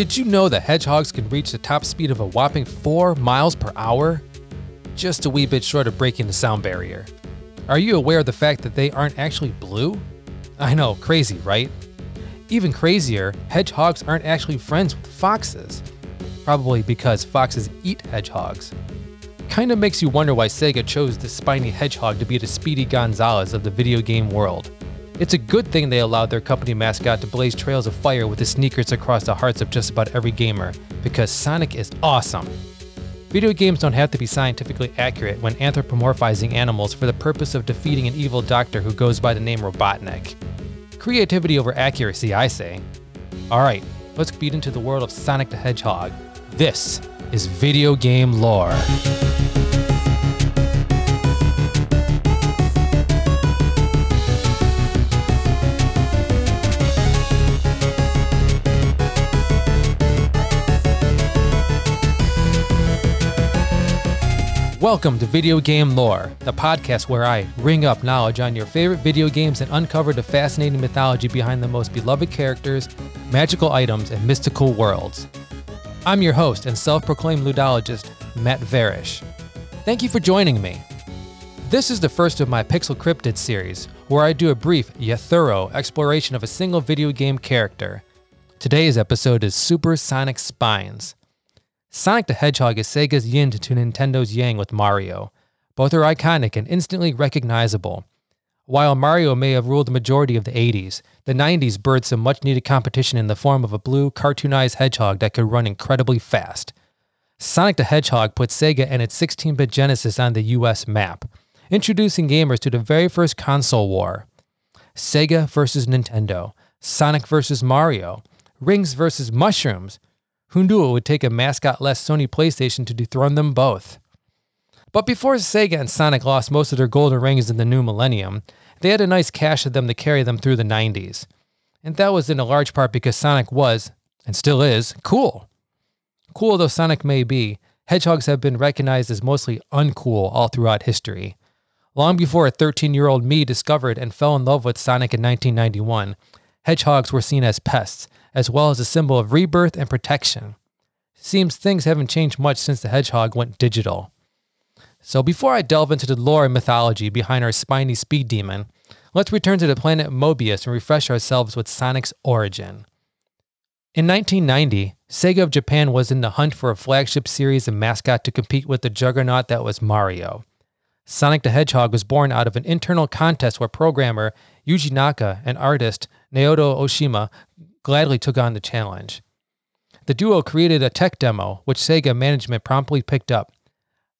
Did you know that hedgehogs can reach the top speed of a whopping 4 miles per hour? Just a wee bit short of breaking the sound barrier. Are you aware of the fact that they aren't actually blue? I know, crazy, right? Even crazier, hedgehogs aren't actually friends with foxes. Probably because foxes eat hedgehogs. Kinda makes you wonder why Sega chose the spiny hedgehog to be the Speedy Gonzales of the video game world. It's a good thing they allowed their company mascot to blaze trails of fire with his sneakers across the hearts of just about every gamer, because Sonic is awesome. Video games don't have to be scientifically accurate when anthropomorphizing animals for the purpose of defeating an evil doctor who goes by the name Robotnik. Creativity over accuracy, I say. Alright, let's beat into the world of Sonic the Hedgehog. This is video game lore. Welcome to Video Game Lore, the podcast where I ring up knowledge on your favorite video games and uncover the fascinating mythology behind the most beloved characters, magical items, and mystical worlds. I'm your host and self proclaimed ludologist, Matt Varish. Thank you for joining me. This is the first of my Pixel Cryptid series, where I do a brief yet thorough exploration of a single video game character. Today's episode is Supersonic Spines. Sonic the Hedgehog is Sega's yin to Nintendo's yang with Mario. Both are iconic and instantly recognizable. While Mario may have ruled the majority of the 80s, the 90s birthed some much needed competition in the form of a blue, cartoonized hedgehog that could run incredibly fast. Sonic the Hedgehog put Sega and its 16 bit Genesis on the US map, introducing gamers to the very first console war Sega versus Nintendo, Sonic versus Mario, Rings versus Mushrooms, who knew it would take a mascot less Sony PlayStation to dethrone them both? But before Sega and Sonic lost most of their golden rings in the new millennium, they had a nice cache of them to carry them through the 90s. And that was in a large part because Sonic was, and still is, cool. Cool though Sonic may be, hedgehogs have been recognized as mostly uncool all throughout history. Long before a 13 year old me discovered and fell in love with Sonic in 1991, hedgehogs were seen as pests as well as a symbol of rebirth and protection. Seems things haven't changed much since the hedgehog went digital. So before I delve into the lore and mythology behind our spiny speed demon, let's return to the planet Mobius and refresh ourselves with Sonic's origin. In 1990, Sega of Japan was in the hunt for a flagship series and mascot to compete with the juggernaut that was Mario. Sonic the Hedgehog was born out of an internal contest where programmer Yuji Naka and artist Naoto Oshima gladly took on the challenge. The duo created a tech demo, which Sega management promptly picked up.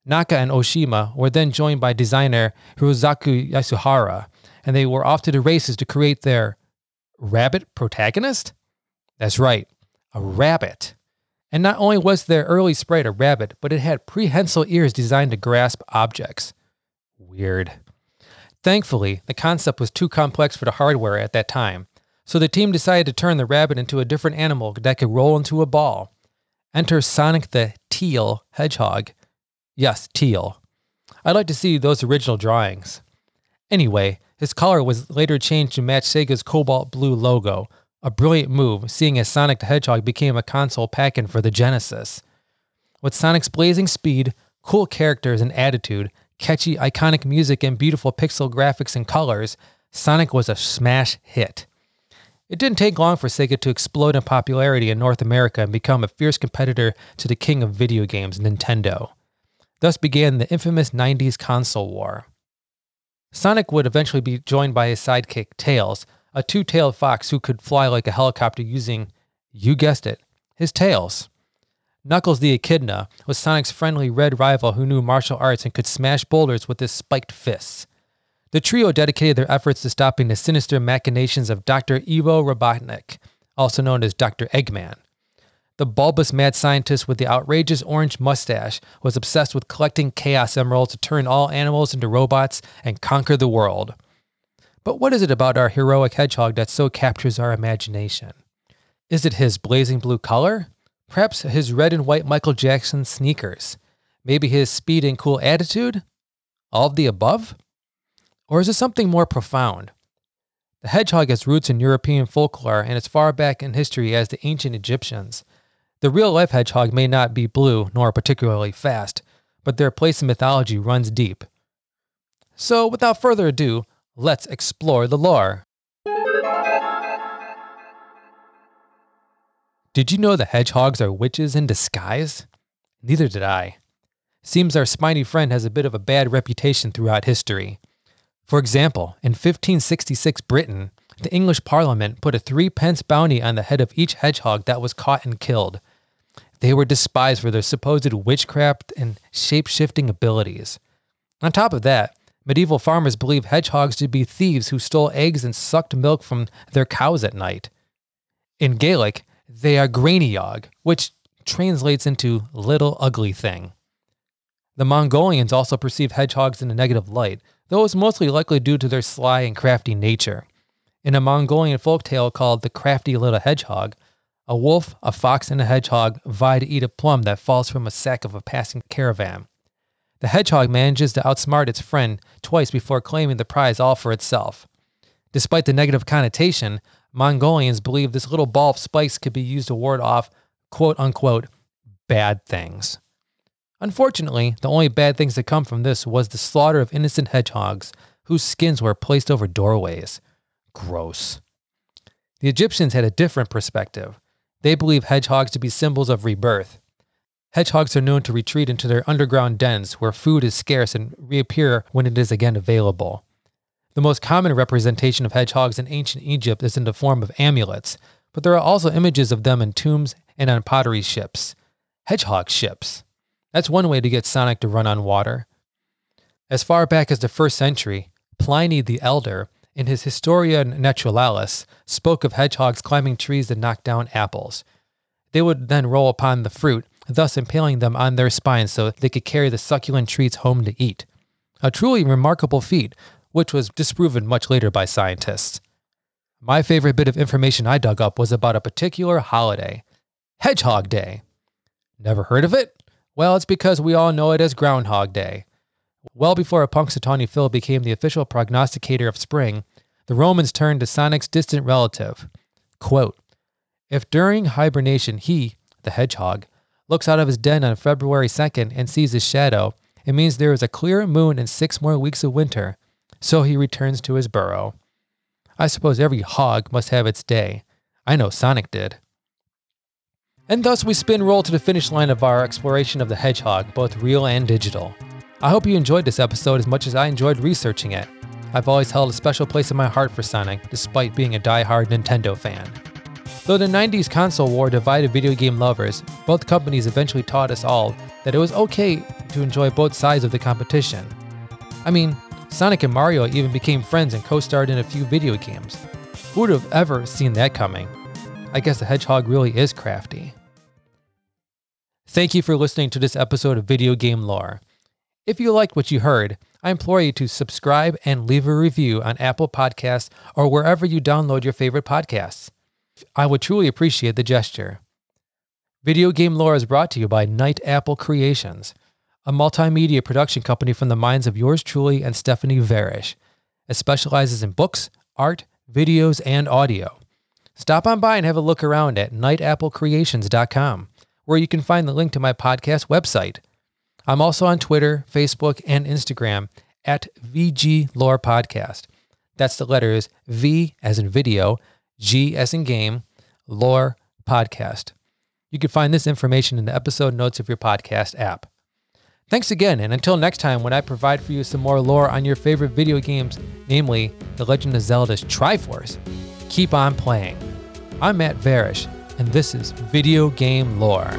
Naka and Oshima were then joined by designer Hirokazu Yasuhara, and they were off to the races to create their rabbit protagonist? That's right, a rabbit. And not only was their early sprite a rabbit, but it had prehensile ears designed to grasp objects. Weird. Thankfully, the concept was too complex for the hardware at that time, so the team decided to turn the rabbit into a different animal that could roll into a ball. Enter Sonic the Teal Hedgehog. Yes, teal. I'd like to see those original drawings. Anyway, his color was later changed to match Sega's cobalt blue logo, a brilliant move, seeing as Sonic the Hedgehog became a console pack-in for the Genesis. With Sonic's blazing speed, cool characters and attitude, catchy, iconic music, and beautiful pixel graphics and colors, Sonic was a smash hit. It didn't take long for Sega to explode in popularity in North America and become a fierce competitor to the king of video games, Nintendo. Thus began the infamous 90s console war. Sonic would eventually be joined by his sidekick, Tails, a two tailed fox who could fly like a helicopter using, you guessed it, his tails. Knuckles the Echidna was Sonic's friendly red rival who knew martial arts and could smash boulders with his spiked fists. The trio dedicated their efforts to stopping the sinister machinations of Dr. Ivo Robotnik, also known as Dr. Eggman. The bulbous mad scientist with the outrageous orange mustache was obsessed with collecting Chaos Emeralds to turn all animals into robots and conquer the world. But what is it about our heroic hedgehog that so captures our imagination? Is it his blazing blue color? Perhaps his red and white Michael Jackson sneakers? Maybe his speed and cool attitude? All of the above? Or is it something more profound? The hedgehog has roots in European folklore and as far back in history as the ancient Egyptians. The real life hedgehog may not be blue nor particularly fast, but their place in mythology runs deep. So, without further ado, let's explore the lore. Did you know the hedgehogs are witches in disguise? Neither did I. Seems our spiny friend has a bit of a bad reputation throughout history. For example, in 1566 Britain, the English Parliament put a threepence bounty on the head of each hedgehog that was caught and killed. They were despised for their supposed witchcraft and shape shifting abilities. On top of that, medieval farmers believed hedgehogs to be thieves who stole eggs and sucked milk from their cows at night. In Gaelic, they are Gráinneog, which translates into little ugly thing. The Mongolians also perceived hedgehogs in a negative light, though was mostly likely due to their sly and crafty nature. In a Mongolian folk tale called The Crafty Little Hedgehog, a wolf, a fox, and a hedgehog vie to eat a plum that falls from a sack of a passing caravan. The hedgehog manages to outsmart its friend twice before claiming the prize all for itself. Despite the negative connotation, Mongolians believe this little ball of spikes could be used to ward off quote unquote bad things. Unfortunately, the only bad things that come from this was the slaughter of innocent hedgehogs whose skins were placed over doorways. Gross. The Egyptians had a different perspective. They believe hedgehogs to be symbols of rebirth. Hedgehogs are known to retreat into their underground dens where food is scarce and reappear when it is again available. The most common representation of hedgehogs in ancient Egypt is in the form of amulets, but there are also images of them in tombs and on pottery ships. Hedgehog ships. That's one way to get Sonic to run on water. As far back as the first century, Pliny the Elder in his Historia Naturalis, spoke of hedgehogs climbing trees to knock down apples. They would then roll upon the fruit, thus impaling them on their spines so they could carry the succulent treats home to eat. A truly remarkable feat, which was disproven much later by scientists. My favorite bit of information I dug up was about a particular holiday Hedgehog Day. Never heard of it? Well, it's because we all know it as Groundhog Day. Well before a Punxsutawney Phil became the official prognosticator of spring, the Romans turned to Sonic's distant relative. Quote, if during hibernation he, the hedgehog, looks out of his den on February 2nd and sees his shadow, it means there is a clear moon and six more weeks of winter, so he returns to his burrow. I suppose every hog must have its day. I know Sonic did. And thus we spin roll to the finish line of our exploration of the hedgehog, both real and digital. I hope you enjoyed this episode as much as I enjoyed researching it. I've always held a special place in my heart for Sonic, despite being a die-hard Nintendo fan. Though the 90s console war divided video game lovers, both companies eventually taught us all that it was okay to enjoy both sides of the competition. I mean, Sonic and Mario even became friends and co starred in a few video games. Who would have ever seen that coming? I guess the hedgehog really is crafty. Thank you for listening to this episode of Video Game Lore. If you liked what you heard, I implore you to subscribe and leave a review on Apple Podcasts or wherever you download your favorite podcasts. I would truly appreciate the gesture. Video Game Lore is brought to you by Night Apple Creations, a multimedia production company from the minds of yours truly and Stephanie Varish. It specializes in books, art, videos, and audio. Stop on by and have a look around at nightapplecreations.com, where you can find the link to my podcast website. I'm also on Twitter, Facebook, and Instagram at VG Lore Podcast. That's the letters V as in video, G as in game, Lore Podcast. You can find this information in the episode notes of your podcast app. Thanks again, and until next time when I provide for you some more lore on your favorite video games, namely The Legend of Zelda's Triforce, keep on playing. I'm Matt Varish, and this is Video Game Lore.